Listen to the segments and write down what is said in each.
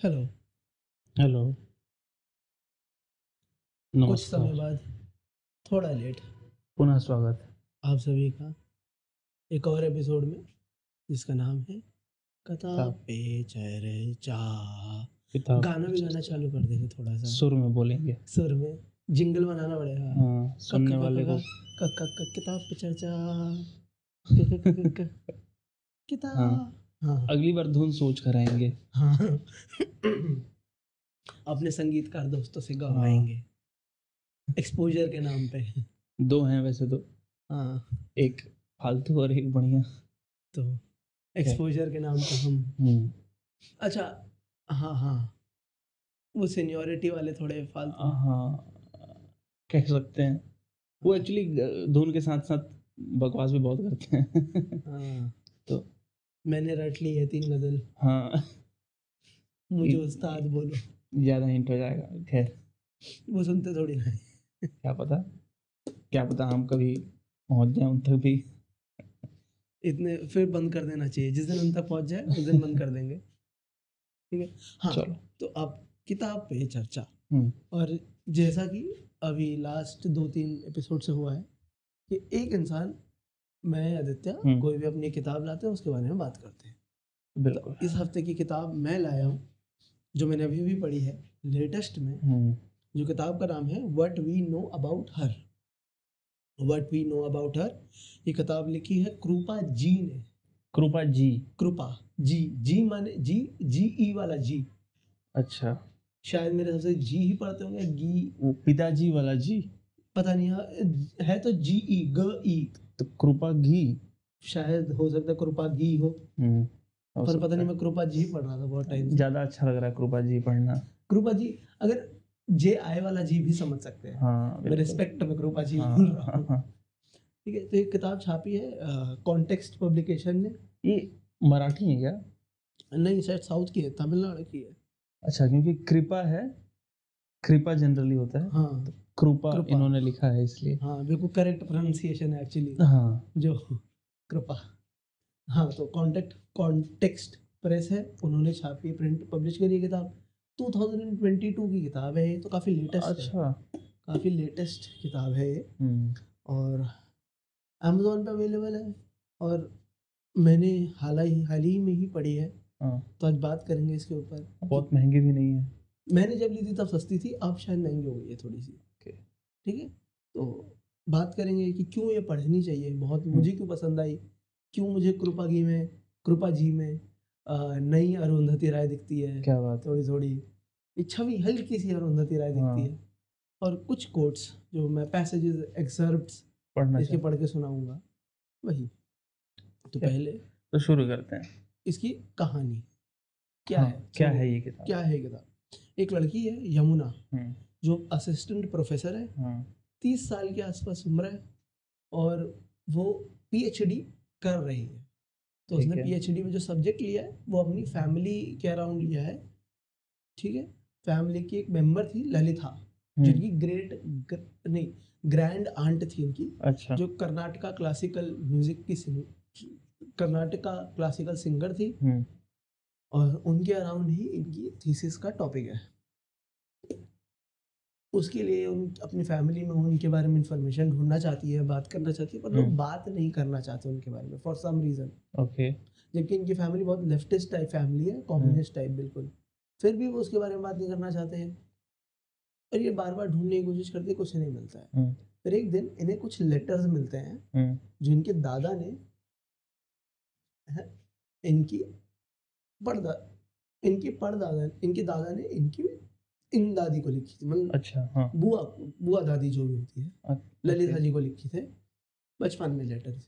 Hello hello कुछ समय नमस्कार बाद थोड़ा लेट पुनः स्वागत आप सभी का एक और एपिसोड में जिसका नाम है कथा किताब पे चर्चा किताब गाना भी गाना चालू कर देंगे थोड़ा सा सुर में बोलेंगे सुर में जिंगल बनाना पड़ेगा हाँ क- सुनने क- वाले क- को क- क- क- किताब पे चर्चा क- क- क- क- क- किताब हाँ हाँ। अगली बार धुन सोच कर आएँगे। हाँ। अपने संगीतकार दोस्तों से गवाएँगे एक्सपोजर के नाम पे। दो हैं वैसे तो। हाँ। एक फालतू और एक बढ़िया। तो एक्सपोजर के नाम पे हम हम्म, अच्छा हाँ हाँ। वो सीनियोरिटी वाले थोड़े फालतू। हाँ कह सकते हैं। वो एक्चुअली धुन के साथ साथ बकवास भी बहुत करते हैं। हाँ। तो मैंने रट ली है तीन गज़ल। हाँ। मुझे उस्ताद बोलो। ज़्यादा हिंट हो जाएगा खैर। वो सुनते थोड़ी ना क्या पता? क्या पता हम कभी पहुँच जाए उन तक भी। इतने फिर बंद कर देना चाहिए। जिस दिन उन तक पहुँच जाए उस दिन बंद कर देंगे। ठीक है? हाँ चलो। तो अब किताब पे चर्चा। हम्म, और जैसा कि अभी लास्ट दो तीन एपिसोड से हुआ है कि एक इंसान मैं आदित्य। कोई भी अपनी किताब लाते हैं उसके बारे में बात करते हैं। बिल्कुल। इस हफ़्ते की किताब मैं लाया हूँ जो मैंने अभी भी पढ़ी है लेटेस्ट में जो किताब का नाम है what we know about her what we know about her ये किताब लिखी है कृपा जी ने। कृपा जी। कृपा जी जी माने जी जी ई वाला जी। अच्छा। शायद मेरे हिसाब से जी ही पढ़ते होंगे गी पिताजी वाला जी? पता नहीं हाँ, है तो जी ई ग ई। तो कृपा घी। शायद हो सकता है कृपा घी हो। हम्म, पर पता नहीं मैं कृपा जी पढ़ रहा था बहुत टाइम ज़्यादा अच्छा लग रहा है कृपा जी पढ़ना। कृपा जी अगर जे आए वाला जी भी समझ सकते हैं। हाँ मैं रिस्पेक्ट में कृपा जी हाँ, बोल रहा हाँ, हूँ। ठीक है तो एक किताब छापी है कॉन्टेक्स्ट पब्लिकेशन ने। ये मराठी है क्या? नहीं शायद साउथ की है तमिलनाडु की है। अच्छा क्योंकि कृपा है कृपा जनरली होता है। हाँ। कृपा कृपा। इन्होंने लिखा है इसलिए। हाँ बिल्कुल करेक्ट प्रोनाउंसिएशन है एक्चुअली हाँ। जो कृपा। हाँ तो कॉन्टेक्ट कॉन्टेक्स्ट प्रेस है उन्होंने छापी प्रिंट पब्लिश करी है किताब। 2022 की किताब है ये तो काफ़ी लेटेस्ट है। अच्छा। काफ़ी लेटेस्ट किताब है ये। हम्म, और अमेजोन पे अवेलेबल है और मैंने हाल ही हाल ही में ही पढ़ी है। हाँ। तो आज बात करेंगे इसके ऊपर। बहुत महँगी भी नहीं है। मैंने जब ली थी तब सस्ती थी अब शायद महँगी हो गई है थोड़ी सी. ठीक है? तो बात करेंगे कि क्यों ये पढ़नी चाहिए? बहुत हम्म। मुझे क्यों पसंद आई? क्यों मुझे कृपा जी में कृपा जी में नई अरुंधति राय दिखती है? क्या बात थोड़ी थोड़ी छवि हल्की सी अरुंधति राय दिखती हाँ। है। और कुछ कोट्स जो मैं पैसेजेस एक्सर्प्ट पढ़ना इसके पढ़ के सुनाऊँगा। वही। तो पहले तो शुरू करते हैं। इसकी कहानी। क्या हाँ, है? क्या है ये किताब? क्या है किताब? एक लड़की है यमुना। हम्म, जो असिस्टेंट प्रोफेसर है हाँ। तीस साल के आसपास उम्र है और वो पीएचडी कर रही है। तो उसने पीएचडी में जो सब्जेक्ट लिया है वो अपनी फैमिली के अराउंड लिया है। ठीक है? फैमिली की एक मेंबर थी ललिता हम्म, जिनकी ग्रेट ग, नहीं ग्रैंड आंट थी इनकी अच्छा। जो कर्नाटका क्लासिकल म्यूज़िक की सिंग कर्नाटका क्लासिकल सिंगर थी। हम्म, और उनके अराउंड ही इनकी थीसिस का टॉपिक है। उसके लिए उन अपनी फैमिली में उनके बारे में इंफॉर्मेशन ढूंढना चाहती है बात करना चाहती है पर लोग हम्म। बात नहीं करना चाहते उनके बारे में फॉर सम रीज़न ओके जबकि इनकी फैमिली बहुत लेफ्टिस्ट टाइप फैमिली है कम्युनिस्ट टाइप बिल्कुल। फिर भी वो उसके बारे में बात नहीं करना चाहते हैं। और ये बार बार ढूँढने की कोशिश करते कुछ नहीं मिलता है। हम्म, फिर एक दिन इन्हें कुछ लेटर्स मिलते हैं हम्म, जो इनके दादा ने इनकी पड़दा इनकी पड़दादा इनके दादा ने इनकी इन दादी को लिखी थी मतलब अच्छा हाँ। बुआ बुआ दादी जो भी होती है अच्छा, ललिता जी को लिखी थे बचपन में लेटर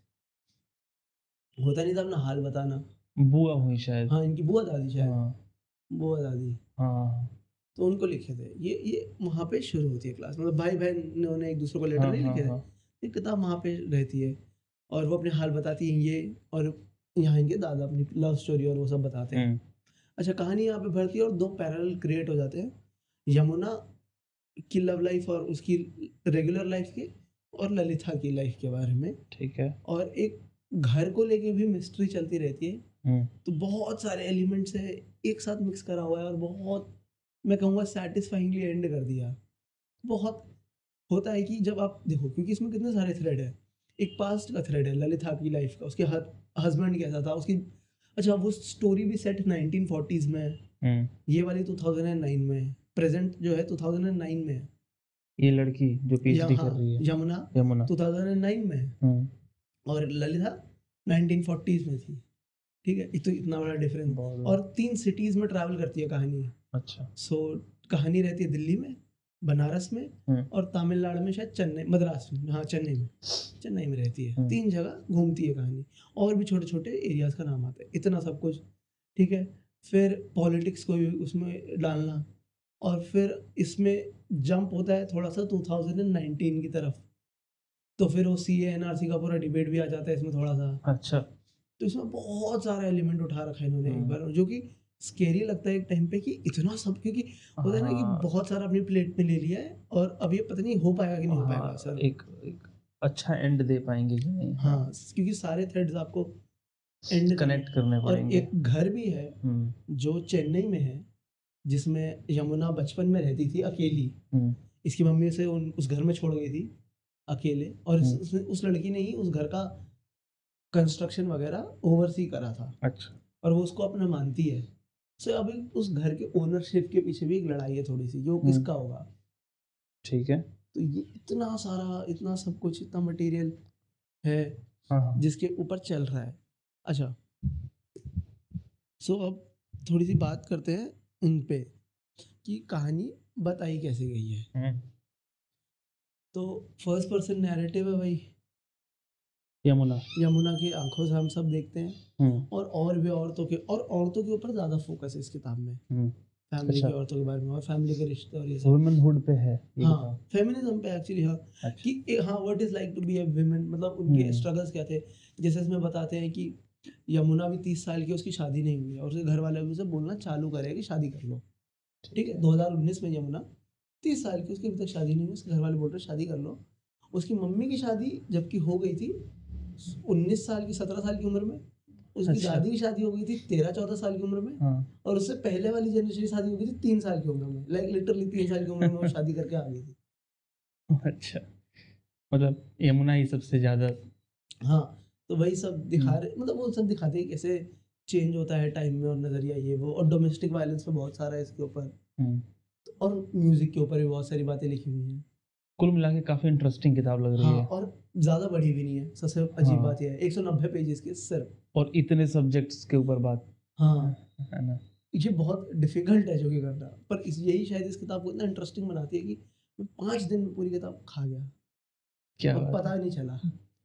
होता नहीं था अपना हाल बताना। बुआ हुई शायद। हाँ इनकी बुआ दादी शायद। हाँ। बुआ दादी। हाँ तो उनको लिखे थे। ये ये वहाँ पे शुरू होती है क्लास मतलब भाई बहन ने एक दूसरे को लेटर हाँ, नहीं हाँ, लिखे थे। हाँ, ये किताब वहाँ पे रहती है और वो अपने हाल बताती हैं ये और यहाँ इनके दादा अपनी लव स्टोरी और वो सब बताते हैं। हम्म, अच्छा कहानी यहाँ पे भरती है और दो पैरेलल क्रिएट हो जाते हैं। यमुना की लव लाइफ और उसकी रेगुलर लाइफ के और ललिता की लाइफ के बारे में। ठीक है। और एक घर को लेके भी मिस्ट्री चलती रहती है। हम्म, तो बहुत सारे एलिमेंट्स है एक साथ मिक्स करा हुआ है और बहुत मैं कहूँगा सेटिस्फाइंगली एंड कर दिया। बहुत होता है कि जब आप देखो क्योंकि इसमें कितने सारे थ्रेड है। एक पास्ट का थ्रेड है ललिता की लाइफ का उसके हस्बैंड कैसा था उसकी अच्छा वो स्टोरी भी सेट 1940s में है। हम्म, ये वाली 2009 में है। प्रेजेंट जो है 2009 में है। ये लड़की जो पीएचडी कर रही है। यमुना। यमुना। 2009 में है। हम्म, और ललिता 1940s में थी। ठीक है? तो इतना बड़ा डिफरेंस और तीन सिटीज़ में ट्रैवल करती है कहानी। अच्छा। सो so, कहानी रहती है दिल्ली में बनारस में हम्म। और तमिलनाडु में शायद चेन्नई मद्रास में। हाँ चेन्नई में। चेन्नई में रहती है। हम्म। तीन जगह घूमती है कहानी। और भी छोटे छोटे एरियाज़ का नाम आता है। इतना सब कुछ। ठीक है? फिर पॉलिटिक्स को भी उसमें डालना। और फिर इसमें जंप होता है थोड़ा सा 2019 की तरफ़। तो फिर वो सी एन आर सी का पूरा डिबेट भी आ जाता है इसमें थोड़ा सा अच्छा। तो इसमें बहुत सारा एलिमेंट उठा रखा है इन्होंने एक हम्म। बार जो कि स्केरी लगता है एक टाइम पे कि इतना सब क्योंकि होता है ना हाँ, कि बहुत सारा अपनी प्लेट में ले लिया है और अब ये पता नहीं हो पाएगा कि नहीं हो पाएगा हाँ, सर। एक एक अच्छा एंड दे पाएँगे कि नहीं? हाँ क्योंकि सारे थ्रेड्स आपको एंड कनेक्ट करने और एक घर भी है हम्म, जो चेन्नई में है जिसमें यमुना बचपन में रहती थी अकेली। हम्म, इसकी मम्मी से उन उस घर में छोड़ गई थी अकेले और इस- हम्म। उस लड़की ने ही उस घर का कंस्ट्रक्शन वगैरह ओवरसी करा था। अच्छा। और वो उसको अपना मानती है। सो अभी उस घर के ओनरशिप के पीछे भी एक लड़ाई है थोड़ी सी जो हम्म। किसका होगा? ठीक है। तो ये इतना सारा इतना सब कुछ इतना मटेरियल है हाँ हाँ। जिसके ऊपर चल रहा है। अच्छा। सो अब थोड़ी सी बात करते हैं। इन पे कि कहानी बताई कैसे गई है। हम्म, तो फ़र्स्ट पर्सन नैरेटिव है भाई। यमुना। यमुना की आँखों से हम सब देखते हैं। हम्म, और और भी औरतों के और औरतों के ऊपर ज़्यादा फोकस है इस किताब में। हम्म, फैमिली अच्छा। की औरतों के बारे में और फैमिली के रिश्ते और ये सब। वुमेनहुड पे है हाँ फेमिनिज्म पे एक्चुअली हाँ अच्छा। कि हाँ what is like to be a women मतलब उनके हम्म। स्ट्रगल्स क्या थे? जैसे इसमें बताते हैं कि यमुना भी तीस साल की उसकी शादी नहीं हुई है। और उसके घर वाले भी उसे बोलना चालू करे कि शादी कर लो। ठीक है? 2019 में यमुना तीस साल की उसकी अभी तक शादी नहीं हुई उसके घर वाले बोल रहे शादी कर लो। उसकी मम्मी की शादी जबकि हो गई थी उन्नीस साल की सत्रह साल की उम्र में। उसकी अच्छा। दादी की शादी हो गई थी तेरह चौदह साल की उम्र में। हाँ। और उससे पहले वाली जनरेशन की शादी हो गई थी तीन साल की उम्र में। लाइक लिटरली तीन साल की उम्र में वो शादी करके आ गई थी। अच्छा। मतलब यमुना ही सबसे ज़्यादा हाँ। तो वही सब दिखा हम्म। रहे मतलब वो सब दिखाते हैं कैसे चेंज होता है टाइम में और नज़रिया ये वो और डोमेस्टिक वायलेंस पे बहुत सारा है इसके ऊपर। हम्म, और म्यूज़िक के ऊपर भी बहुत सारी बातें लिखी हुई हैं। कुल मिला के काफ़ी इंटरेस्टिंग किताब लग रही हाँ है। और ज़्यादा बड़ी भी नहीं है सबसे अजीब हाँ। बात यह है एक सौ नब्बे पेजेस की सिर्फ़। और इतने सब्जेक्ट्स के ऊपर बात। हाँ। है ना? ये बहुत डिफ़िकल्ट है जो कि करना पर इस यही शायद इस किताब को इतना इंटरेस्टिंग बनाती है कि मैं पाँच दिन में पूरी किताब खा गया। क्या पता ही। नहीं चला।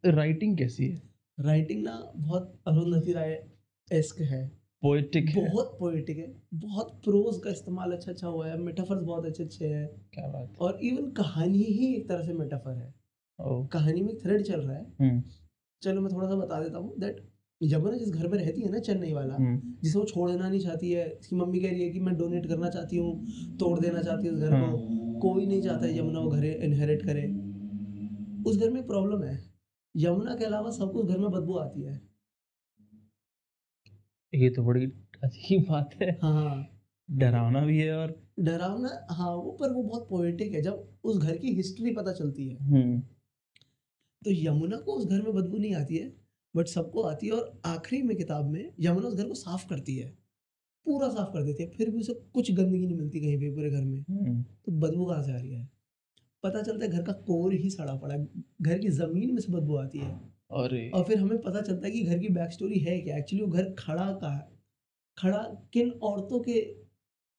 राइटिंग कैसी है? राइटिंग ना बहुत अरुंधति राय एस्क है। पोएटिक है। बहुत पोएटिक है। बहुत प्रोज का इस्तेमाल अच्छा अच्छा हुआ है। मेटाफर्स बहुत अच्छे अच्छे हैं। क्या बात और इवन कहानी ही एक तरह से मेटाफर है। ओ कहानी में थ्रेड चल रहा है। हम्म चलो मैं थोड़ा सा बता देता हूँ दैट यमुना जिस घर में रहती है ना चेन्नई वाला हम्म जिसे वो छोड़ना नहीं चाहती है इसकी मम्मी कह रही है कि मैं डोनेट करना चाहती हूँ तोड़ देना चाहती हूँ उस घर। को। कोई नहीं चाहता है यमुना वो घर इनहेरिट करे। उस घर में प्रॉब्लम है। यमुना के अलावा सबको घर में बदबू आती है। ये तो बड़ी अजीब बात है। हाँ डरावना भी है और डरावना हाँ वो पर वो बहुत पोएटिक है जब उस घर की हिस्ट्री पता चलती है। हम्म। तो यमुना को उस घर में बदबू नहीं आती है बट सबको आती है और आखिरी में किताब में यमुना उस घर को साफ़ करती है। पूरा साफ़ कर देती है फिर भी उसे कुछ गंदगी नहीं मिलती कहीं पे पूरे घर में। हम्म, तो बदबू कहाँ से आ रही है? पता चलता है घर का कोर ही सड़ा पड़ा है। घर की ज़मीन में से बदबू आती है। अरे। और फिर हमें पता चलता है कि घर की बैक स्टोरी है क्या? एक्चुअली वो घर खड़ा कहाँ है। खड़ा किन औरतों के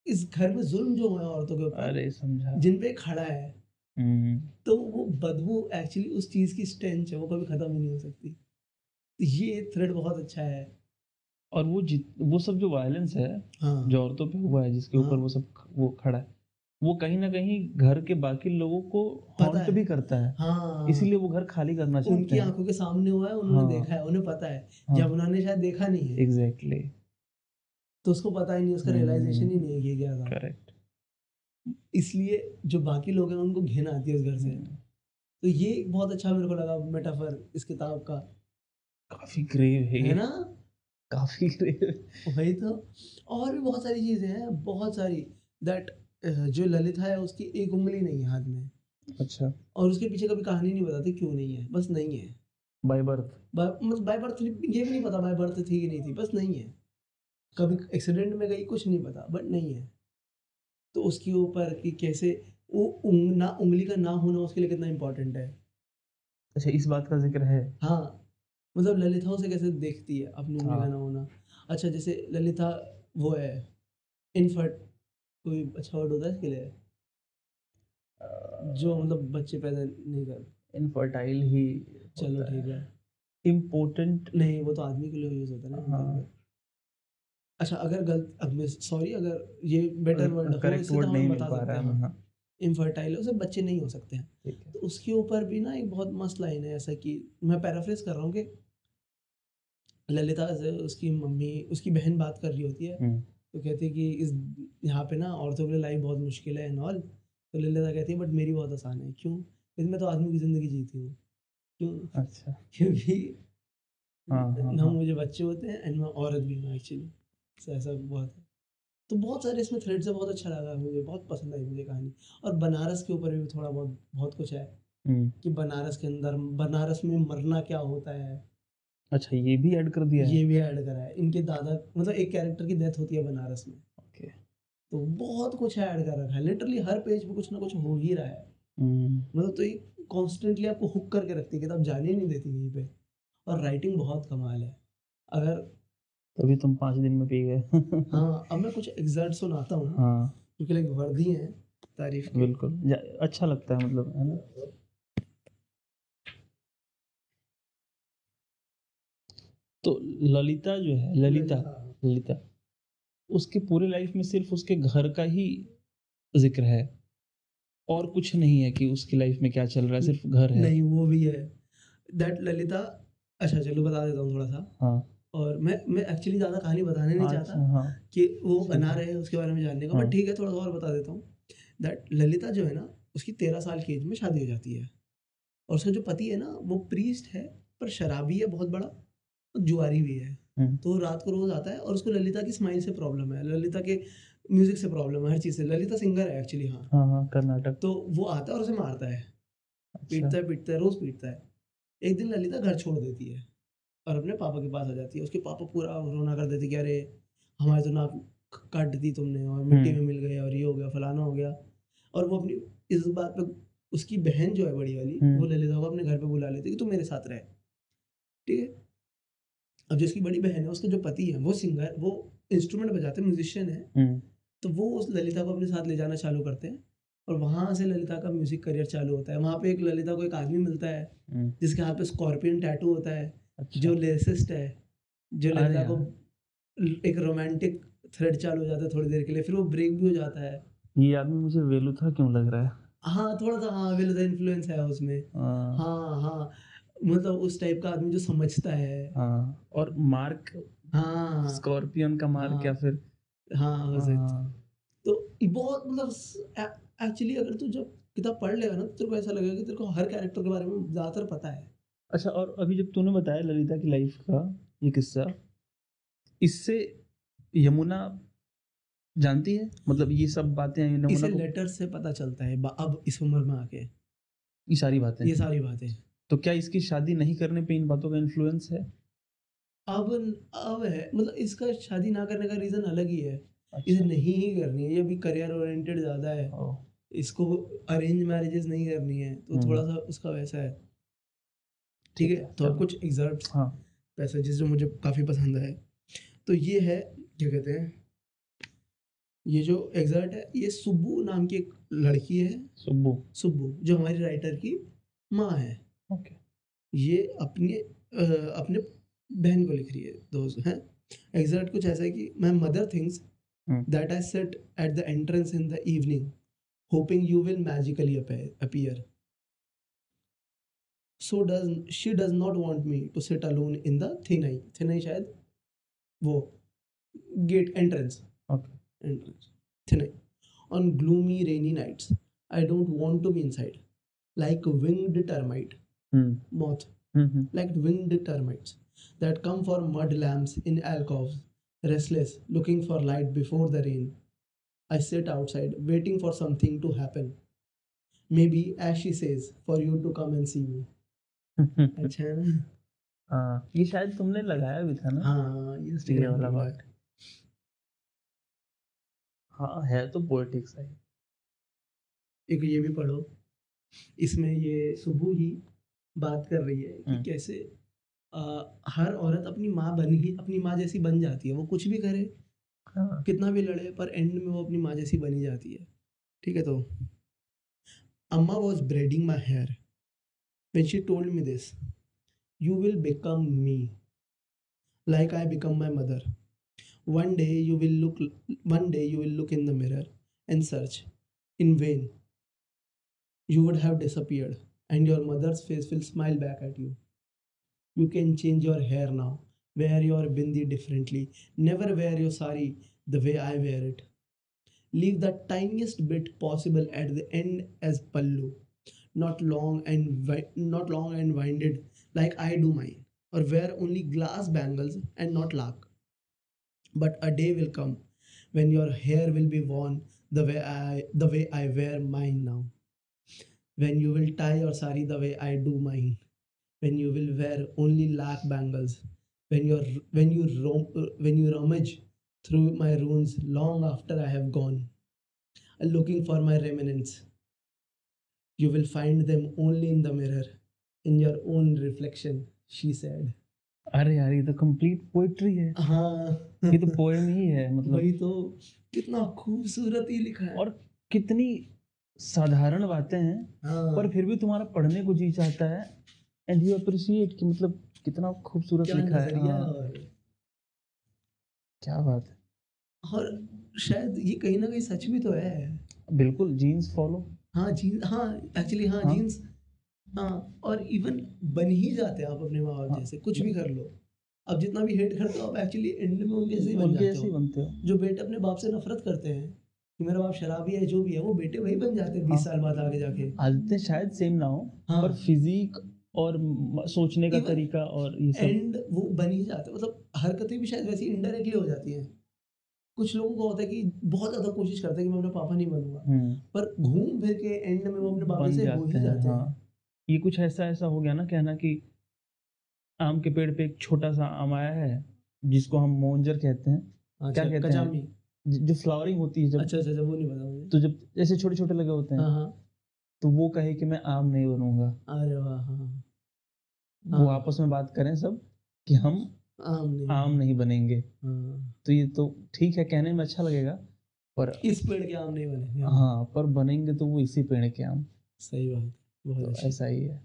इस घर में जुल्म जो हुआ है औरतों के ऊपर। अरे समझा। जिन पे खड़ा है। हम्म, तो वो बदबू एक्चुअली उस चीज़ की स्टेंच है वो कभी ख़त्म ही नहीं हो सकती। तो ये थ्रेड बहुत अच्छा है। और वो जित वो सब जो वायलेंस है हाँ। जो औरतों पे हुआ है जिसके ऊपर हाँ। वो सब वो खड़ा है वो कहीं ना कहीं घर के बाकी लोगों को हॉन्ट भी करता है। हाँ। इसीलिए वो घर खाली करना चाहते उनकी आँखों के सामने हुआ है उन्होंने हाँ। देखा है उन्हें पता है। हाँ, यमुना ने शायद देखा नहीं है। Exactly exactly. तो उसको पता ही नहीं उसका हम्म। रियलाइजेशन ही नहीं है क्या था। करेक्ट इसलिए जो बाकी लोग हैं उनको घिन आती है उस घर से। तो ये बहुत अच्छा मेरे को लगा मेटाफर इस किताब का। काफ़ी ग्रेव है है ना? काफ़ी ग्रेव वही तो। और भी बहुत सारी चीज़ें हैं बहुत सारी। दैट जो ललिता है उसकी एक उंगली नहीं है हाथ में। अच्छा। और उसके पीछे कभी कहानी नहीं बताते क्यों नहीं है बस नहीं है। बाय बर्थ बाय बर्थ ये भी नहीं पता बाय बर्थ थी कि नहीं थी बस नहीं है। कभी एक्सीडेंट में गई कुछ नहीं पता बट नहीं है। तो उसके ऊपर कि कैसे वो उंग, ना उंगली का ना होना उसके लिए कितना इम्पोर्टेंट है। अच्छा इस बात का ज़िक्र है। हाँ। मतलब ललिता उसे कैसे देखती है अपनी उंगली का हाँ। ना होना। अच्छा जैसे ललिता वो है इनफर्ट कोई अच्छा वर्ड होता है इसके लिए? जो मतलब बच्चे पैदा नहीं कर इनफर्टाइल ही चलो ठीक है। इम्पोर्टेंट नहीं वो तो आदमी के लिए यूज़ होता है ना हाँ। अच्छा अगर गलत अब मैं सॉरी अगर ये बेटर वर्ड करेक्ट वर्ड नहीं मिल बता पा रहा है हाँ इनफर्टाइल उसे बच्चे नहीं हो सकते हैं। तो उसके ऊपर भी ना एक बहुत मस्त लाइन है ऐसा कि मैं पैराफ्रेज कर रहा हूँ कि ललिता से उसकी मम्मी उसकी बहन बात कर रही होती है। हम्म, तो कहती है कि इस यहाँ पे ना औरतों के लिए लाइफ बहुत मुश्किल है एंड ऑल तो ललिता कहती है बट मेरी बहुत आसान है। क्यों? क्योंकि मैं तो आदमी की ज़िंदगी जीती हूँ। क्यों? अच्छा। क्योंकि हाँ, हाँ, ना हाँ। मुझे बच्चे होते हैं एंड मैं औरत भी हूँ एक्चुअली तो ऐसा बहुत है। तो बहुत सारे इसमें थ्रेड्स है बहुत अच्छा लगा मुझे बहुत पसंद आई मुझे कहानी। और बनारस के ऊपर भी थोड़ा बहुत बहुत कुछ है हम्म, कि बनारस के अंदर बनारस में मरना क्या होता है? अच्छा ये भी ऐड कर दिया है? ये भी ऐड करा है। इनके दादा मतलब एक कैरेक्टर की डेथ होती है बनारस में। ओके तो बहुत कुछ ऐड कर रखा है। लिटरली हर पेज पे कुछ ना कुछ हो ही रहा है। हम्म, मतलब तो ये कॉन्स्टेंटली आपको हुक करके रखती है किताब जाने नहीं देती कहीं पे। और राइटिंग बहुत कमाल है। अगर तभी तुम पाँच दिन में पी गए। हाँ अब मैं कुछ एग्जैक्ट सुनाता हूँ। हाँ। क्योंकि लाइक वर्दी है तारीफ़ बिल्कुल। अच्छा लगता है मतलब है ना? ललिता जो है ललिता ललिता। उसके पूरे लाइफ में सिर्फ़ उसके घर का ही ज़िक्र है। और कुछ नहीं है कि उसकी लाइफ में क्या चल रहा है सिर्फ़ घर है। नहीं वो भी है। दैट ललिता अच्छा चलो बता देता हूँ थोड़ा सा। हाँ। और मैं मैं एक्चुअली ज़्यादा कहानी बताने नहीं अच्छा, चाहता हाँ। कि वो बना रहे हैं उसके बारे में जानने का हाँ। बट ठीक है थोड़ा सा और बता देता हूँ। दैट ललिता जो है ना उसकी तेरह साल की एज में शादी हो जाती है। और उसका जो पति है ना वो प्रीस्ट है पर शराबी है बहुत बड़ा। जुआरी भी है। हम्म। तो रात को रोज आता है और उसको ललिता की स्माइल से प्रॉब्लम है ललिता के म्यूज़िक से प्रॉब्लम है हर चीज़ से। ललिता सिंगर है एक्चुअली हाँ। हाँ हाँ कर्नाटक। तो वो आता है और उसे मारता है। पीटता अच्छा है पीटता है रोज पीटता है। एक दिन ललिता घर छोड़ देती है और अपने पापा के पास आ जाती है। उसके पापा पूरा रोना कर देते कि अरे हमारे तो नाक काट दी तुमने और मिट्टी हम्म। में मिल गए और ये हो गया फलाना हो गया। और वो अपनी इस बात पे उसकी बहन जो है बड़ी वाली हम्म। वो ललिता को अपने घर पे बुला लेती है कि तू मेरे साथ रहे। ठीक है? अब जो उसकी बड़ी बहन है उसका जो पति है वो सिंगर वो इंस्ट्रूमेंट बजाते म्यूजिशियन है हम्म, तो वो उस ललिता को अपने साथ ले जाना चालू करते हैं और वहाँ से ललिता का म्यूज़िक करियर चालू होता है। वहाँ पे एक ललिता को एक आदमी मिलता है हम्म, जिसके हाथ पे स्कॉर्पियन टैटू होता है अच्छा। जो लिरिसिस्ट है जो ललिता को एक रोमांटिक थ्रेड चालू हो जाता है थोड़ी देर के लिए फिर वो ब्रेक भी हो जाता है। ये आदमी मुझे वेलुथा क्यों लग रहा है? हाँ थोड़ा सा हाँ विल इन्फ्लुएंस है उसमें। हाँ, हाँ हाँ। मतलब उस टाइप का आदमी जो समझता है। हाँ। और मार्क हाँ। स्कॉर्पियन का मार्क हाँ, या फिर हाँ हो। तो बहुत मतलब एक्चुअली अगर तू जब किताब पढ़ लेगा ना तो तेरे को ऐसा लगेगा कि तेरे को हर कैरेक्टर के बारे में ज़्यादातर पता है। अच्छा और अभी जब तूने बताया ललिता की लाइफ का ये किस्सा इससे यमुना जानती है? मतलब ये सब बातें इसे को? लेटर से पता चलता है अब इस उम्र में आके। ये सारी बातें। ये सारी बातें। तो क्या इसकी शादी नहीं करने पे इन बातों का इन्फ्लुएंस है? अब अब है। मतलब इसका शादी ना करने का रीज़न अलग ही है। अच्छा। इसे नहीं ही करनी है। ये अभी करियर ओरिएंटेड ज़्यादा है। इसको अरेंज मैरिजेस नहीं करनी है। तो हम्म। थोड़ा सा उसका वैसा है। ठीक है? तो अब कुछ एग्जर्ट हाँ। पैसेजेस जो मुझे काफ़ी पसंद आए। तो ये है क्या कहते हैं? ये जो एग्जर्ट है ये सुब्बू नाम की एक लड़की है। सुब्बू। सुब्बू जो हमारी राइटर की माँ है। ओके ये अपने अ, अपने बहन को लिख रही है दोस्त हैं एग्जैक्ट कुछ ऐसा है कि my mother things hmm. That I set at the entrance in the evening hoping you will magically appear so does she does not want me to sit alone in the thinai thinai शायद वो gate entrance okay entrance. Thinai. On gloomy rainy nights, I don't want to be inside. Like winged termite, moth, hmm hmm, like winged termites. that come for mud lamps in alcoves, restless, looking for light before the rain. I sit outside, waiting for something to happen. Maybe, as she says, for you to come and see me. अच्छा है ना हाँ ये शायद तुमने लगाया भी था ना हाँ ये ये वाला पे part हाँ है तो पोएटिक सा ही एक ये भी पढ़ो इसमें ये सुबह ही बात कर रही है कि हम्म। कैसे आ, हर औरत अपनी माँ बन ही अपनी माँ जैसी बन जाती है। वो कुछ भी करे हाँ। कितना भी लड़े पर एंड में वो अपनी माँ जैसी बनी जाती है। ठीक है तो? Amma was braiding my hair when she told me this you will become me like I become my mother one day you will look one day you will look in the mirror and search in vain you would have disappeared and your mother's face will smile back at you. You can change your hair now. Wear your bindi differently. Never wear your sari the way i wear it. Leave the tiniest bit possible at the end as pallu. Not long and not long and winded like I do mine, or wear only glass bangles and not lac. But a day will come when your hair will be worn the way I the way I wear mine now When you will tie your sari the way I do mine. When you will wear only lac bangles. When you're when you rom, when you rummage through my ruins long after I have gone, looking for my remnants you will find them only in the mirror, in your own reflection, she said. अरे यार ये तो complete poetry है हाँ ये तो poem ही है मतलब वही तो कितना खूबसूरत ही लिखा है और कितनी साधारण बातें हैं हाँ, पर फिर भी तुम्हारा पढ़ने को जी चाहता है एंड यू अप्रिशिएट कि मतलब कितना खूबसूरत लिखा है हाँ, क्या बात है। और शायद ये कहीं ना कहीं सच भी तो है। बिल्कुल जीन्स फॉलो हाँ जीन हाँ एक्चुअली हाँ हाँ। जीन्स हाँ और इवन बन ही जाते हैं आप अपने माँ बाप हाँ। जैसे कुछ भी कर लो। अब जितना भी हेट करते हो आप एक्चुअली एंड में उनके जैसे ही बन जाते हो। जो बेटे अपने बाप से नफरत करते हैं कि मेरा बाप शराबी है जो भी है वो बेटे वही बन जाते हैं बीस हाँ। साल बाद आगे जाके। आदतें शायद सेम ना हो हाँ। पर फिजिक और सोचने का तरीका और ये सब। एंड वो बन ही जाते हैं मतलब हरकतें भी शायद वैसी इनडायरेक्टली हो जाती हैं। कुछ लोगों को होता है कि बहुत ज़्यादा कोशिश करते हैं कि मैं अपने पापा नहीं बनूँगा हम्म, पर घूम फिर के एंड में वो अपने पापा से हो ही जाते हैं हाँ। ये कुछ ऐसा ऐसा हो गया ना कहना कि आम के पेड़ पे एक छोटा सा आम आया है जिसको हम मोंजर कहते हैं। अच्छा, क्या कहते हैं? ज- फ्लावरिंग होती है जब अच्छा अच्छा अच्छा वो नहीं पता मुझे। तो जब ऐसे छोटे छोटे लगे होते हैं हाँ हाँ। तो वो कहे कि मैं आम नहीं बनूँगा। अरे वाह हाँ वो। आपस में बात करें सब कि हम आम नहीं आम नहीं बनेंगे। तो ये तो ठीक है कहने में अच्छा लगेगा पर इस पेड़ के आम नहीं बने हाँ पर बनेंगे तो वो इसी पेड़ के आम। सही बात है, बहुत तो ऐसा ही है।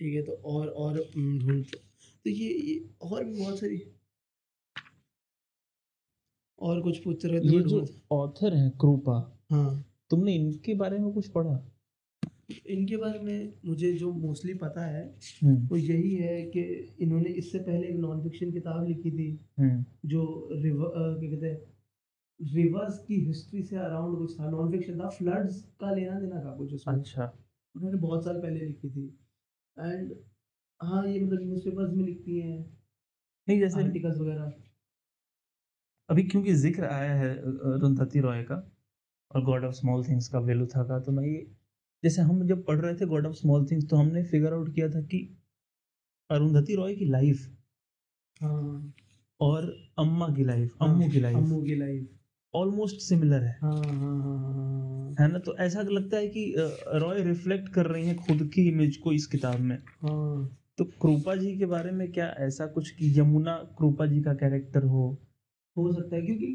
ठीक है तो और और हम्म, ढूंढ तो ये ये और भी बहुत सारी और कुछ पूछ रहे थे ये जो ऑथर हैं कृपा हाँ। तुमने इनके बारे में कुछ पढ़ा? इनके बारे में मुझे जो मोस्टली पता है हम्म, वो यही है कि इन्होंने इससे पहले एक नॉन फिक्शन किताब लिखी थी हम्म, जो रिवर क्या कहते हैं रिवर्स की हिस्ट्री से अराउंड कुछ था। नॉन फिक्शन था फ्लड्स का लेना देना था कुछ उसमें। अच्छा। उन्होंने बहुत साल पहले लिखी थी। एंड हाँ ये मतलब न्यूज़पेपर्स में लिखती हैं। नहीं जैसे आर्टिकल्स वगैरह। अभी क्योंकि ज़िक्र आया है अरुंधति रॉय का और गॉड ऑफ़ स्मॉल थिंग्स का वेलुथा का तो मैं ये जैसे हम जब पढ़ रहे थे गॉड ऑफ़ स्मॉल थिंग्स तो हमने फिगर आउट किया था कि अरुंधति रॉय की लाइफ हाँ। और अम्मा की लाइफ हाँ, अम्मू की लाइफ अम्मू की लाइफ। ऑलमोस्ट सिमिलर है। हाँ हाँ ना? तो ऐसा लगता है कि रॉय रिफ्लेक्ट कर रही है खुद की इमेज को इस किताब में। तो कृपा जी के बारे में क्या ऐसा कुछ कि यमुना कृपा जी का कैरेक्टर हो? हो सकता है क्योंकि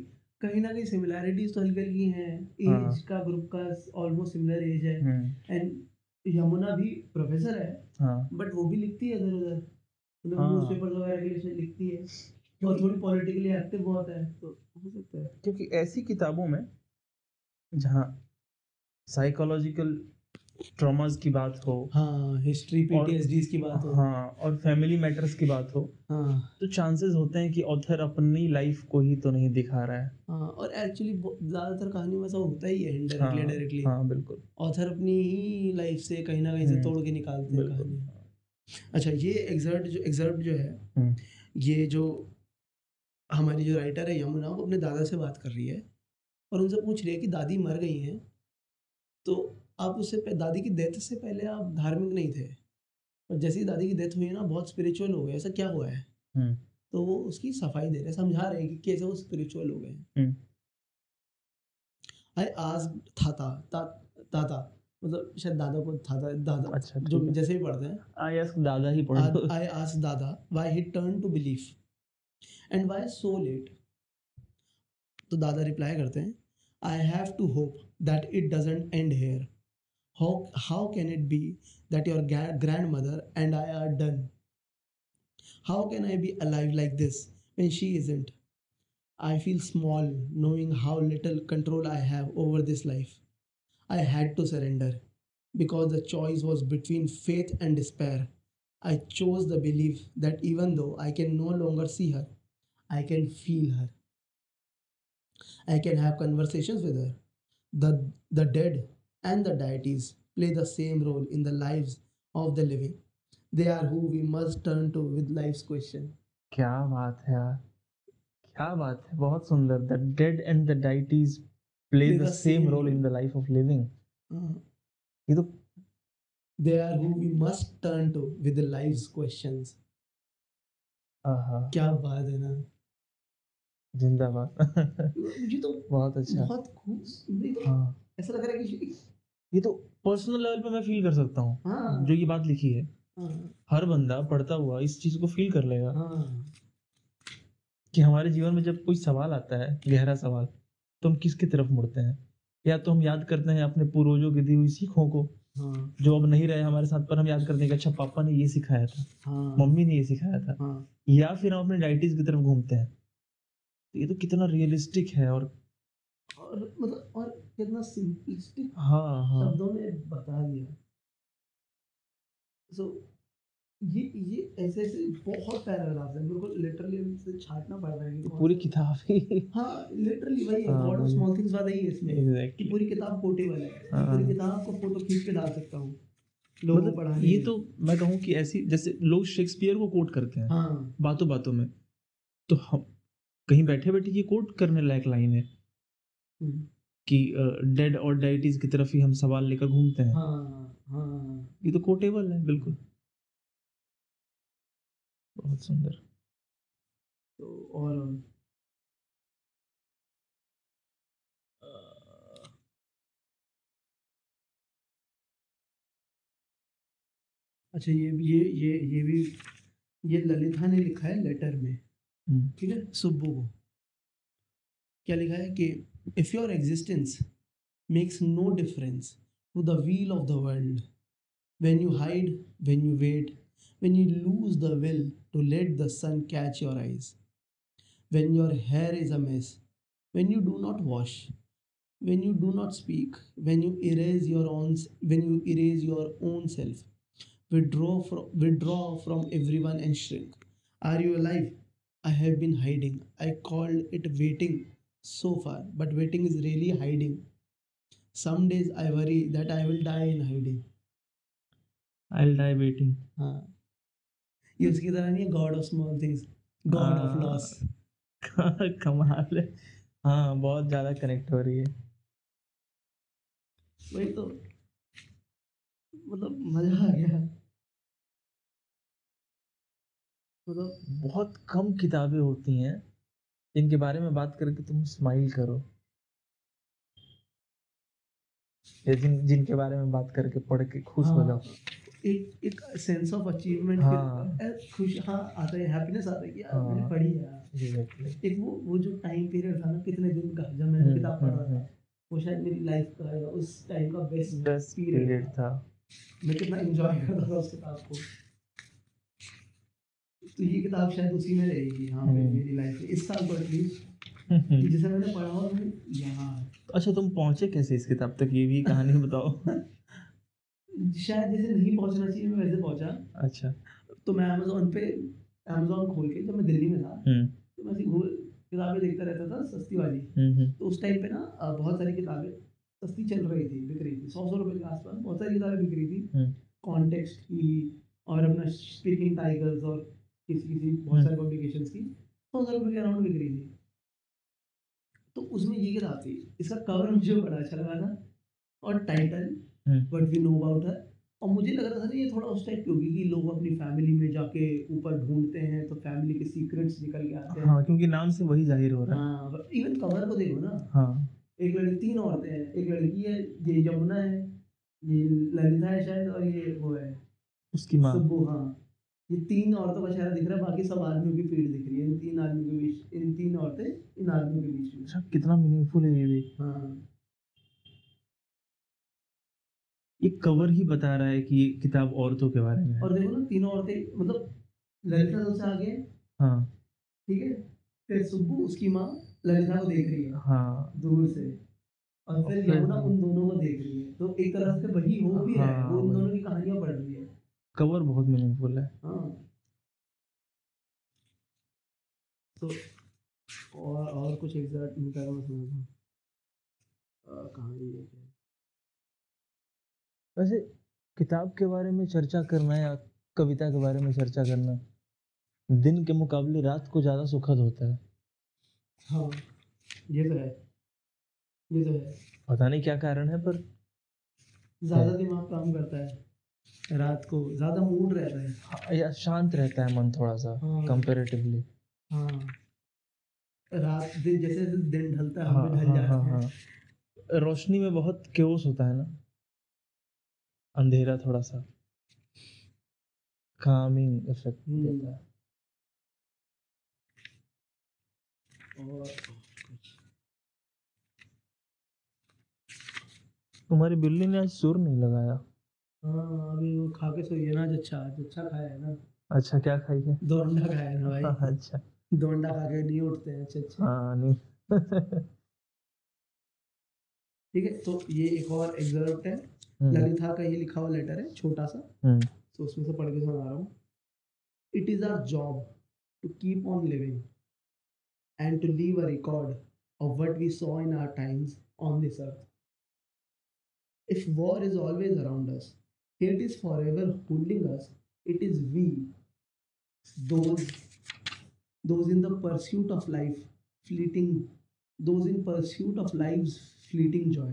कहीं ना कहीं सिमिलैरिटीज तो हल्की हल्की हैं एज हाँ। का ग्रुप का ऑलमोस्ट सिमिलर एज है। हम्म, एंड यमुना भी प्रोफेसर है हाँ। बट वो भी लिखती है इधर उधर। मतलब हाँ। न्यूज़पेपर वगैरह के लिए लिखती है। और थोड़ी पॉलिटिकली एक्टिव बहुत है तो हो सकता है। क्योंकि ऐसी किताबों में जहाँ साइकोलॉजिकल ट्रॉमास की बात हो। हाँ हिस्ट्री पीटीएसडीज की बात हो। हाँ और फैमिली मैटर्स की बात हो। हाँ। तो चांसेस होते हैं कि ऑथर अपनी लाइफ को ही तो नहीं दिखा रहा है। हाँ और एक्चुअली ज़्यादातर कहानी में ऐसा होता ही है इनडायरेक्टली हाँ, डायरेक्टली। हाँ बिल्कुल। ऑथर अपनी ही लाइफ से कहीं ना कहीं से हम्म, तोड़ के निकालते हैं कहानी अच्छा ये एग्जर्ट जो एग्जर्ट जो है हम्म, ये जो हमारी जो राइटर है यमुना वो अपने दादा से बात कर रही है और उनसे पूछ रही है कि दादी मर गई हैं तो आप उससे दादी की डेथ से पहले आप धार्मिक नहीं थे। और जैसे ही दादी की डेथ हुई है ना बहुत स्पिरिचुअल हो गए ऐसा क्या हुआ है? हम्म, तो वो उसकी सफ़ाई दे रहे हैं समझा रहे हैं कि कैसे वो स्पिरिचुअल हो गए। हैं हम्म, आई आज थाता ता, ताता मतलब शायद दादा को थाता दादा अच्छा जो जैसे भी पढ़ते हैं। आई आस्क दादा ही पढ़। लो I asked Dada why he turned to belief and why so late. तो दादा रिप्लाई करते हैं I have to hope that it doesn't end here. How how can it be that your gra- grandmother and I are done? How can I be alive like this when she isn't? I feel small knowing how little control I have over this life. I had to surrender because the choice was between faith and despair. I chose the belief that even though I can no longer see her, I can feel her. I can have conversations with her. The, the dead and the deities play the same role in the lives of the living. They are who we must turn to with life's question. क्या बात है यार क्या बात है बहुत सुंदर the dead and the deities play Play the the same same role in the life of living Uh, ये तो they are who we must turn to with the life's questions. क्या बात है ना जिंदाबाद मुझे तो बहुत अच्छा बहुत खूब तो हाँ ऐसा लग रहा है कि ये तो पर्सनल लेवल पे मैं फील कर सकता हूँ। हाँ। जो ये बात लिखी है। हाँ। हर बंदा पढ़ता हुआ इस चीज़ को फील कर लेगा। हाँ। कि हमारे जीवन में जब कोई सवाल आता है गहरा सवाल तो हम किसकी तरफ़ मुड़ते हैं? या तो हम याद करते हैं अपने पूर्वजों की दी हुई सीखों को हाँ। जो अब नहीं रहे हमारे साथ पर हम याद करते हैं कि अच्छा पापा ने ये सिखाया था हाँ। मम्मी ने ये सिखाया था। हाँ। या फिर हम अपने डाइटीज की तरफ़ घूमते हैं। तो ये तो कितना रियलिस्टिक है और और मतलब और कितना सिंपलिस्टिक हाँ हाँ। शब्दों में बता दिया। सो ये ये ऐसे ऐसे बहुत पैराग्राफ है मेरे को लिटरली से छाटना पड़ रहा है पूरी किताब ही। हाँ लिटरली है हाँ, गॉड ऑफ़ स्मॉल थिंग्स वाला ही है इसमें कि पूरी किताब कोटेबल है। हाँ। पूरी किताब को फ़ोटो खींच के डाल सकता हूँ मतलब ये तो मैं कहूँ कि ऐसी जैसे लोग शेक्सपियर को कोट करते हैं हाँ। बातों बातों में तो हम कहीं बैठे बैठे ये कोट करने लायक लाइन है। हम्म, कि डेड और डाइटीज की तरफ़ ही हम सवाल लेकर घूमते हैं। हाँ हाँ। ये तो कोटेबल है बिल्कुल। बहुत सुंदर। तो और अच्छा ये ये ये ये भी ये ललिता ने लिखा है लेटर में। हम्म, ठीक है? सुब्बू को। क्या लिखा है कि If your existence makes no difference to the wheel of the world, when you hide, when you wait, when you lose the will to let the sun catch your eyes, when your hair is a mess, when you do not wash, when you do not speak, when you erase your own, when you erase your own self, withdraw from withdraw from everyone and shrink. Are you alive? I have been hiding. I called it waiting. So far but waiting is really hiding some days i worry that i will die in hiding I'll die waiting. हाँ ये उसकी तरह नहीं है God of Small Things God of हाँ। Loss कमाल है हाँ बहुत ज़्यादा कनेक्ट हो रही है वही तो मतलब मज़ा आ गया मतलब बहुत कम किताबें होती हैं जिनके बारे में बात करके तुम स्माइल करो। या जिन जिनके बारे में बात करके पढ़ के खुश हो हाँ, जाओ। एक एक सेंस ऑफ़ अचीवमेंट हाँ। खुश हाँ आता है हैप्पीनेस आता है कि यार हाँ। मैंने पढ़ी है. एक वो वो जो टाइम पीरियड था ना कितने दिन का जब मैंने हम्म, किताब पढ़ा हम्म, था वो शायद मेरी लाइफ का उस टाइम का बेस्ट Period पीरियड था। मैं कितना एंजॉय करता था उस किताब को। तो ये किताब शायद उसी में रहेगी हाँ हम्म। मेरी लाइफ में। इस साल तो एटलीस्ट जिसे मैंने पढ़ा और यहाँ। अच्छा तुम पहुँचे कैसे इस किताब तक? ये भी कहानी बताओ। शायद जैसे नहीं पहुँचना चाहिए मैं वैसे पहुँचा। अच्छा। तो मैं अमेजोन पे अमेजोन खोल के जब मैं दिल्ली में था हम्म। तो मैं घूम किताबें देखता रहता था सस्ती वाली। हम्म तो उस टाइम पे ना बहुत सारी किताबें सस्ती चल रही थी बिक रही थी। सौ सौ रुपए के आसपास बहुत सारी किताबें बिक रही थी। कॉन्टेक्स्ट की और अपना स्पीकिंग टाइगर्स और किसी किसी बहुत सारे पब्लिकेशंस की सौ हज़ार रुपये के अराउंड बिक रही थी। तो उसमें ये किताब थी इसका कवर मुझे बड़ा अच्छा लगा था और title. But we know about her और मुझे लग रहा था ना ये थोड़ा उस टाइप की होगी कि लोग अपनी फैमिली में जाके ऊपर ढूंढते हैं तो फैमिली के सीक्रेट्स निकल के आते हैं। हाँ क्योंकि नाम से वही ज़ाहिर हो रहा है। हाँ इवन कवर को देखो ना। हाँ। एक लड़की तीन औरतें हैं एक लड़की है ये यमुना है ये ललिता है शायद और ये वो है उसकी माँ। सुब्बू हाँ। ये तीन औरतों का चेहरा दिख रहा है बाकी सब आदमियों की पीठ दिख रही है। इन तीन आदमियों के बीच इन तीन औरतें इन आदमियों के बीच में। अच्छा कितना मीनिंगफुल है ये भी। हाँ। ये कवर ही बता रहा है कि ये किताब औरतों के बारे में और देखो ना तीनों औरतें मतलब ललिता सबसे आगे है। हाँ। ठीक है? फिर सुब्बू उसकी माँ ललिता को देख रही है। हाँ। दूर से। और फिर यमुना उन दोनों को देख रही है। तो एक तरह से वही हो भी रहा है वो हाँ, उन दोनों की कहानियाँ पढ़ रही है। कवर बहुत मीनिंगफुल है। हाँ। तो और और कुछ एग्जैक्ट नहीं कर सुना कहानी वैसे किताब के बारे में चर्चा करना या कविता के बारे में चर्चा करना दिन के मुकाबले रात को ज़्यादा सुखद होता है। हाँ ये तो है। ये तो है। पता नहीं क्या कारण है पर ज़्यादा दिमाग काम करता है। रात को ज़्यादा मूड रहता है। हाँ, या शांत रहता है मन थोड़ा सा हाँ। कंपेरेटिवली हाँ। रात दिन जैसे दिन ढलता है हाँ हम ढल हाँ जाते हाँ हैं। हाँ। रोशनी में बहुत क्योस होता है ना। अंधेरा थोड़ा सा। Calming effect hmm. देता है। और तुम्हारी बिल्ली ने आज सुर नहीं लगाया? हाँ अभी वो खा के सोई है ना आज अच्छा आज अच्छा खाया है ना। अच्छा क्या खाई है? दो अंडा खाया है ना भाई। हाँ, अच्छा। दो अंडा खा के नहीं उठते हैं अच्छे अच्छे। हाँ नहीं। ठीक है तो ये एक और एग्जर्प्ट है। हम्म, ललिता का ये लिखा हुआ लेटर है छोटा सा। हम्म, तो उसमें से पढ़ के सुना रहा हूँ। It is our job to keep on living and to leave a record of of what we saw in our times on this earth. If war is always around us, hate is forever holding us, it is we, those, those in the pursuit of life, fleeting, those in pursuit of life's fleeting joy,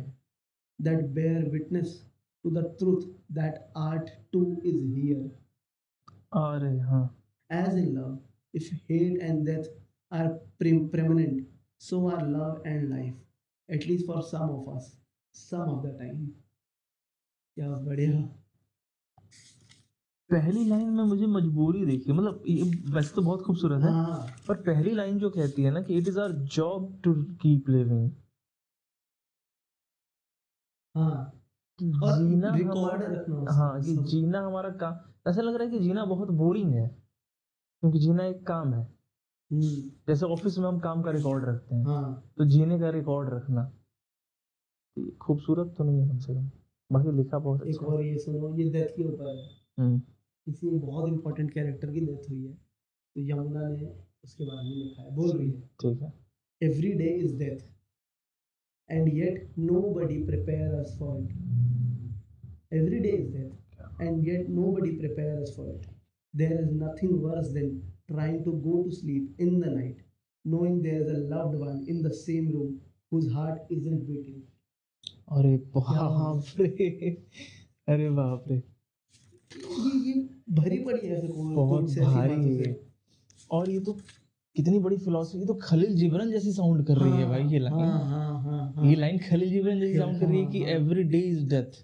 that bear witness to the truth that art too is here. अरे हाँ As in love, if hate and death are pre- preeminent, so are love and life, at least for some of us, some of the time. क्या बढ़िया पहली line में मुझे मजबूरी देखी मतलब ये वैसे तो बहुत खूबसूरत है हाँ। पर पहली लाइन जो कहती है ना कि it is our job to keep living हाँ। जीना रिकॉर्ड हमारा- हाँ कि जीना हमारा काम ऐसा लग रहा है कि जीना बहुत बोरिंग है क्योंकि जीना एक काम है। हम्म, जैसे ऑफ़िस में हम काम का रिकॉर्ड रखते हैं हाँ। तो जीने का रिकॉर्ड रखना खूबसूरत तो नहीं है कम से कम। बाकी लिखा बहुत एक अच्छा और ये सुनो ये डेथ के ऊपर है। हम्म, किसी बहुत इंपॉर्टेंट कैरेक्टर की डेथ हुई है तो यमुना ने उसके बारे में लिखा है बोल रही है ठीक है Every day is death, and yet nobody prepare us for it. Every day is death, and yet nobody prepare us for it. There is nothing worse than trying to go to sleep in the night, knowing there is a loved one in the same room whose heart isn't beating. अरे बाप रे अरे बाप रे ये ये भरी पड़ी है बहुत भारी है और ये तो कितनी बड़ी फिलोसफी तो खलील जिब्रान जैसी साउंड कर रही है भाई ये हाँ लाइन हाँ हाँ हाँ हाँ, ये लाइन खलील जिब्रान जैसी साउंड कर रही है कि हाँ, हाँ। Every day is death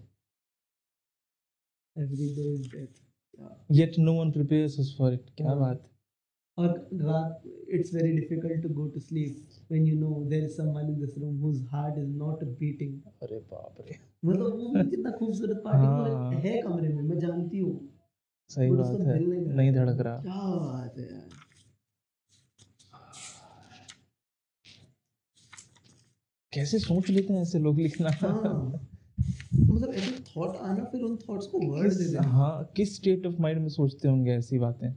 Every day is death. Yet no one prepares us for it क्या हाँ। बात। और रात it's very difficult to go to sleep when you know there is someone in this room whose heart is not beating अरे बाप रे। मतलब वो भी कितना खूबसूरत पार्टिकल हाँ। है कमरे में मैं जानती हूँ। सही but बात है। नहीं नहीं धड़क रहा। क्या बात है यार। कैसे सोच लेते हैं ऐसे लोग लिखना? हाँ। मतलब ऐसे थॉट आना फिर उन थॉट्स को वर्ड दे देना। हाँ किस स्टेट ऑफ़ माइंड में सोचते होंगे ऐसी बातें?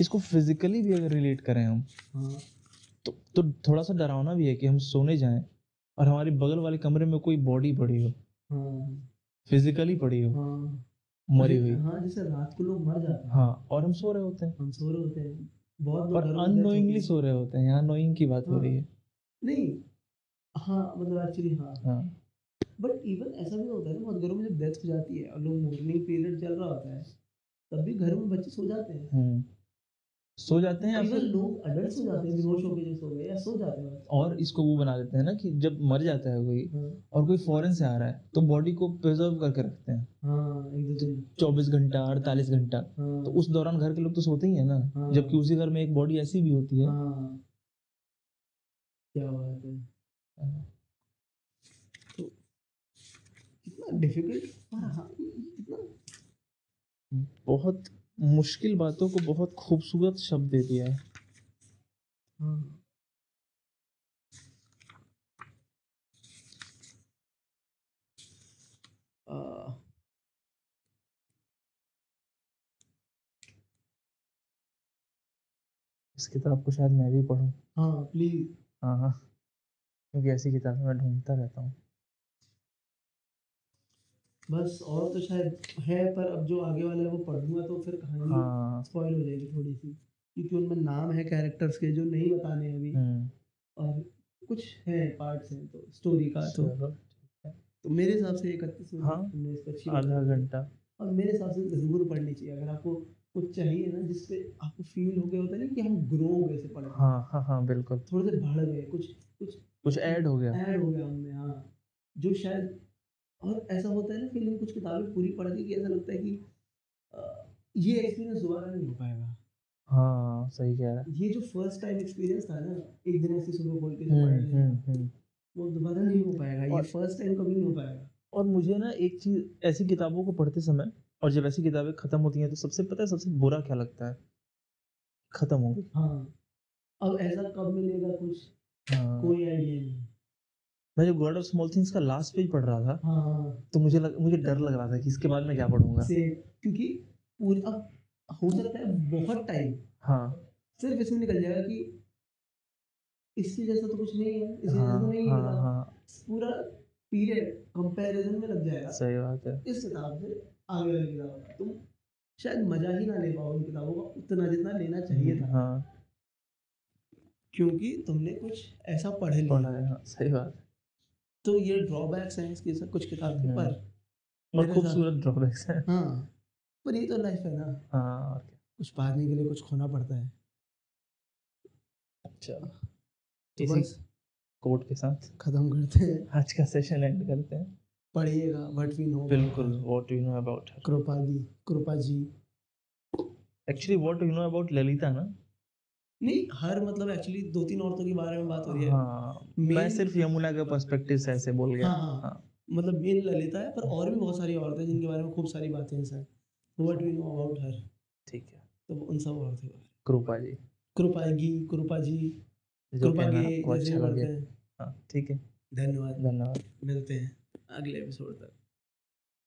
इसको फिजिकली भी अगर रिलेट करें हम हाँ। तो तो थोड़ा सा डरावना भी है कि हम सोने जाएँ। और हमारे बगल वाले कमरे में कोई बॉडी पड़ी हो। हाँ। फिजिकली पड़ी हो। हाँ। मरी हुई। हाँ जैसे रात को लोग मर जाते हैं। हाँ और हम सो रहे होते हैं। हम सो रहे होते हैं। बहुत और है। सो रहे होते हैं। यहाँ नोइंग की बात हो हाँ। रही है। नहीं। हाँ मतलब एक्चुअली हाँ। हाँ। बट इवन ऐसा भी होता है ना बहुत घरों में जब डेथ हो जाती है और लोग मॉर्निंग पीरियड चल रहा होता है तब भी घरों में बच्चे सो जाते हैं। हम्म। सो जाते हैं या फिर लोग अडल्ट सो जाते हैं बेहोश होकर जो सो गए या सो जाते हैं। और इसको वो बना देते हैं ना कि जब मर जाता है कोई हाँ। और कोई फॉरेन से आ रहा है तो बॉडी को प्रिजर्व करके रखते हैं। हाँ चौबीस घंटा अड़तालीस घंटा। हाँ। तो उस दौरान घर के लोग तो सोते ही है ना हाँ। जबकि उसी घर में एक बॉडी ऐसी भी होती है। हाँ। क्या बात है। तो इतना डिफ़िकल्ट हाँ बहुत मुश्किल बातों को बहुत खूबसूरत शब्द दे दिया है। हाँ। इस किताब को शायद मैं भी पढूं। हाँ प्लीज़ हाँ हाँ। क्योंकि ऐसी किताबें मैं ढूंढता रहता हूँ। बस और तो शायद है पर अब जो आगे वाला है वो पढ़ूँगा तो फिर कहानी हाँ। स्पॉइल हो जाएगी थोड़ी सी क्योंकि उनमें नाम है कैरेक्टर्स के जो नहीं बताने अभी। हम्म, और कुछ है पार्ट्स हैं तो स्टोरी का तो तो मेरे हिसाब से इकतीस हाँ, अच्छी आधा घंटा। और मेरे हिसाब से ज़रूर पढ़नी चाहिए अगर आपको कुछ चाहिए ना जिसपे आपको फील हो गया होता है ना कि हम ग्रो हो गए से पढ़। हाँ हाँ हाँ बिल्कुल। थोड़े से बढ़ गए कुछ कुछ कुछ ऐड हो गया। ऐड हो गया हमने हाँ। जो शायद और ऐसा होता है ना फीलिंग कुछ किताबें पूरी पढ़ के कि ऐसा लगता है कि ये एक्सपीरियंस दोबारा नहीं हो पाएगा। हाँ सही कह रहा है। ये जो फ़र्स्ट टाइम एक्सपीरियंस था ना एक दिन ऐसे सुबह खोल के हम्म, हम्म, हम्म। वो दोबारा नहीं हो पाएगा ये फ़र्स्ट टाइम कभी नहीं हो पाएगा। और मुझे ना एक चीज़ ऐसी किताबों को पढ़ते समय और जब ऐसी किताबें खत्म होती हैं तो सबसे पता है सबसे बुरा क्या लगता है? खत्म हो गई हाँ अब ऐसा कब मिलेगा कुछ? हाँ। कोई आइडिया नहीं। मैं जब गॉड ऑफ़ स्मॉल थिंग्स का लास्ट पेज पढ़ रहा था हाँ हाँ। तो मुझे लग, मुझे डर लग रहा था कि इसके बाद मैं क्या पढ़ूँगा। क्योंकि पूरी अब हो सकता है बहुत टाइम हाँ। सिर्फ़ इसमें निकल जाएगा कि इसके जैसा तो कुछ नहीं है इसके हाँ जैसा तो नहीं है हाँ। हाँ। पूरा पीरियड कंपैरिजन में लग जाएगा। सही बात है। इस किताब से आगे वाली किताब तुम शायद मज़ा ही ना ले पाओ उन किताबों का उतना जितना लेना चाहिए था। हाँ। क्योंकि तुमने कुछ ऐसा पढ़ लिया पढ़ा है हाँ सही बात है। तो ये ड्रॉबैक्स हैं इसकी सब कुछ किताब के हम्म। पर खूबसूरत ड्रॉबैक्स हैं। हाँ पर ये तो लाइफ है ना। हाँ कुछ पाने के लिए कुछ खोना पड़ता है। अच्छा। तो बस। कोट के साथ। खत्म करते हैं। आज का सेशन एंड करते हैं। पढ़िएगा व्हाट वी नो बिल्कुल what you know about Kripa ji Kripa ji actually what you know about Lalita ना नहीं हर मतलब एक्चुअली दो तीन औरतों के बारे में बात हो रही है। हाँ मैं सिर्फ़ यमुना के पर्सपेक्टिव से ऐसे बोल गया। हाँ, हाँ। हाँ। मतलब मेन ललिता है पर और भी बहुत सारी औरतें जिनके बारे में खूब सारी बातें हैं sir. What we know about her ठीक है। तो उन सब औरतों के बारे में कृपा जी कृपा गी कृपा जी कृपा जैसे अच्छा लगे हैं। हाँ ठीक है। धन्यवाद। धन्यवाद। मिलते हैं अगले एपिसोड तक।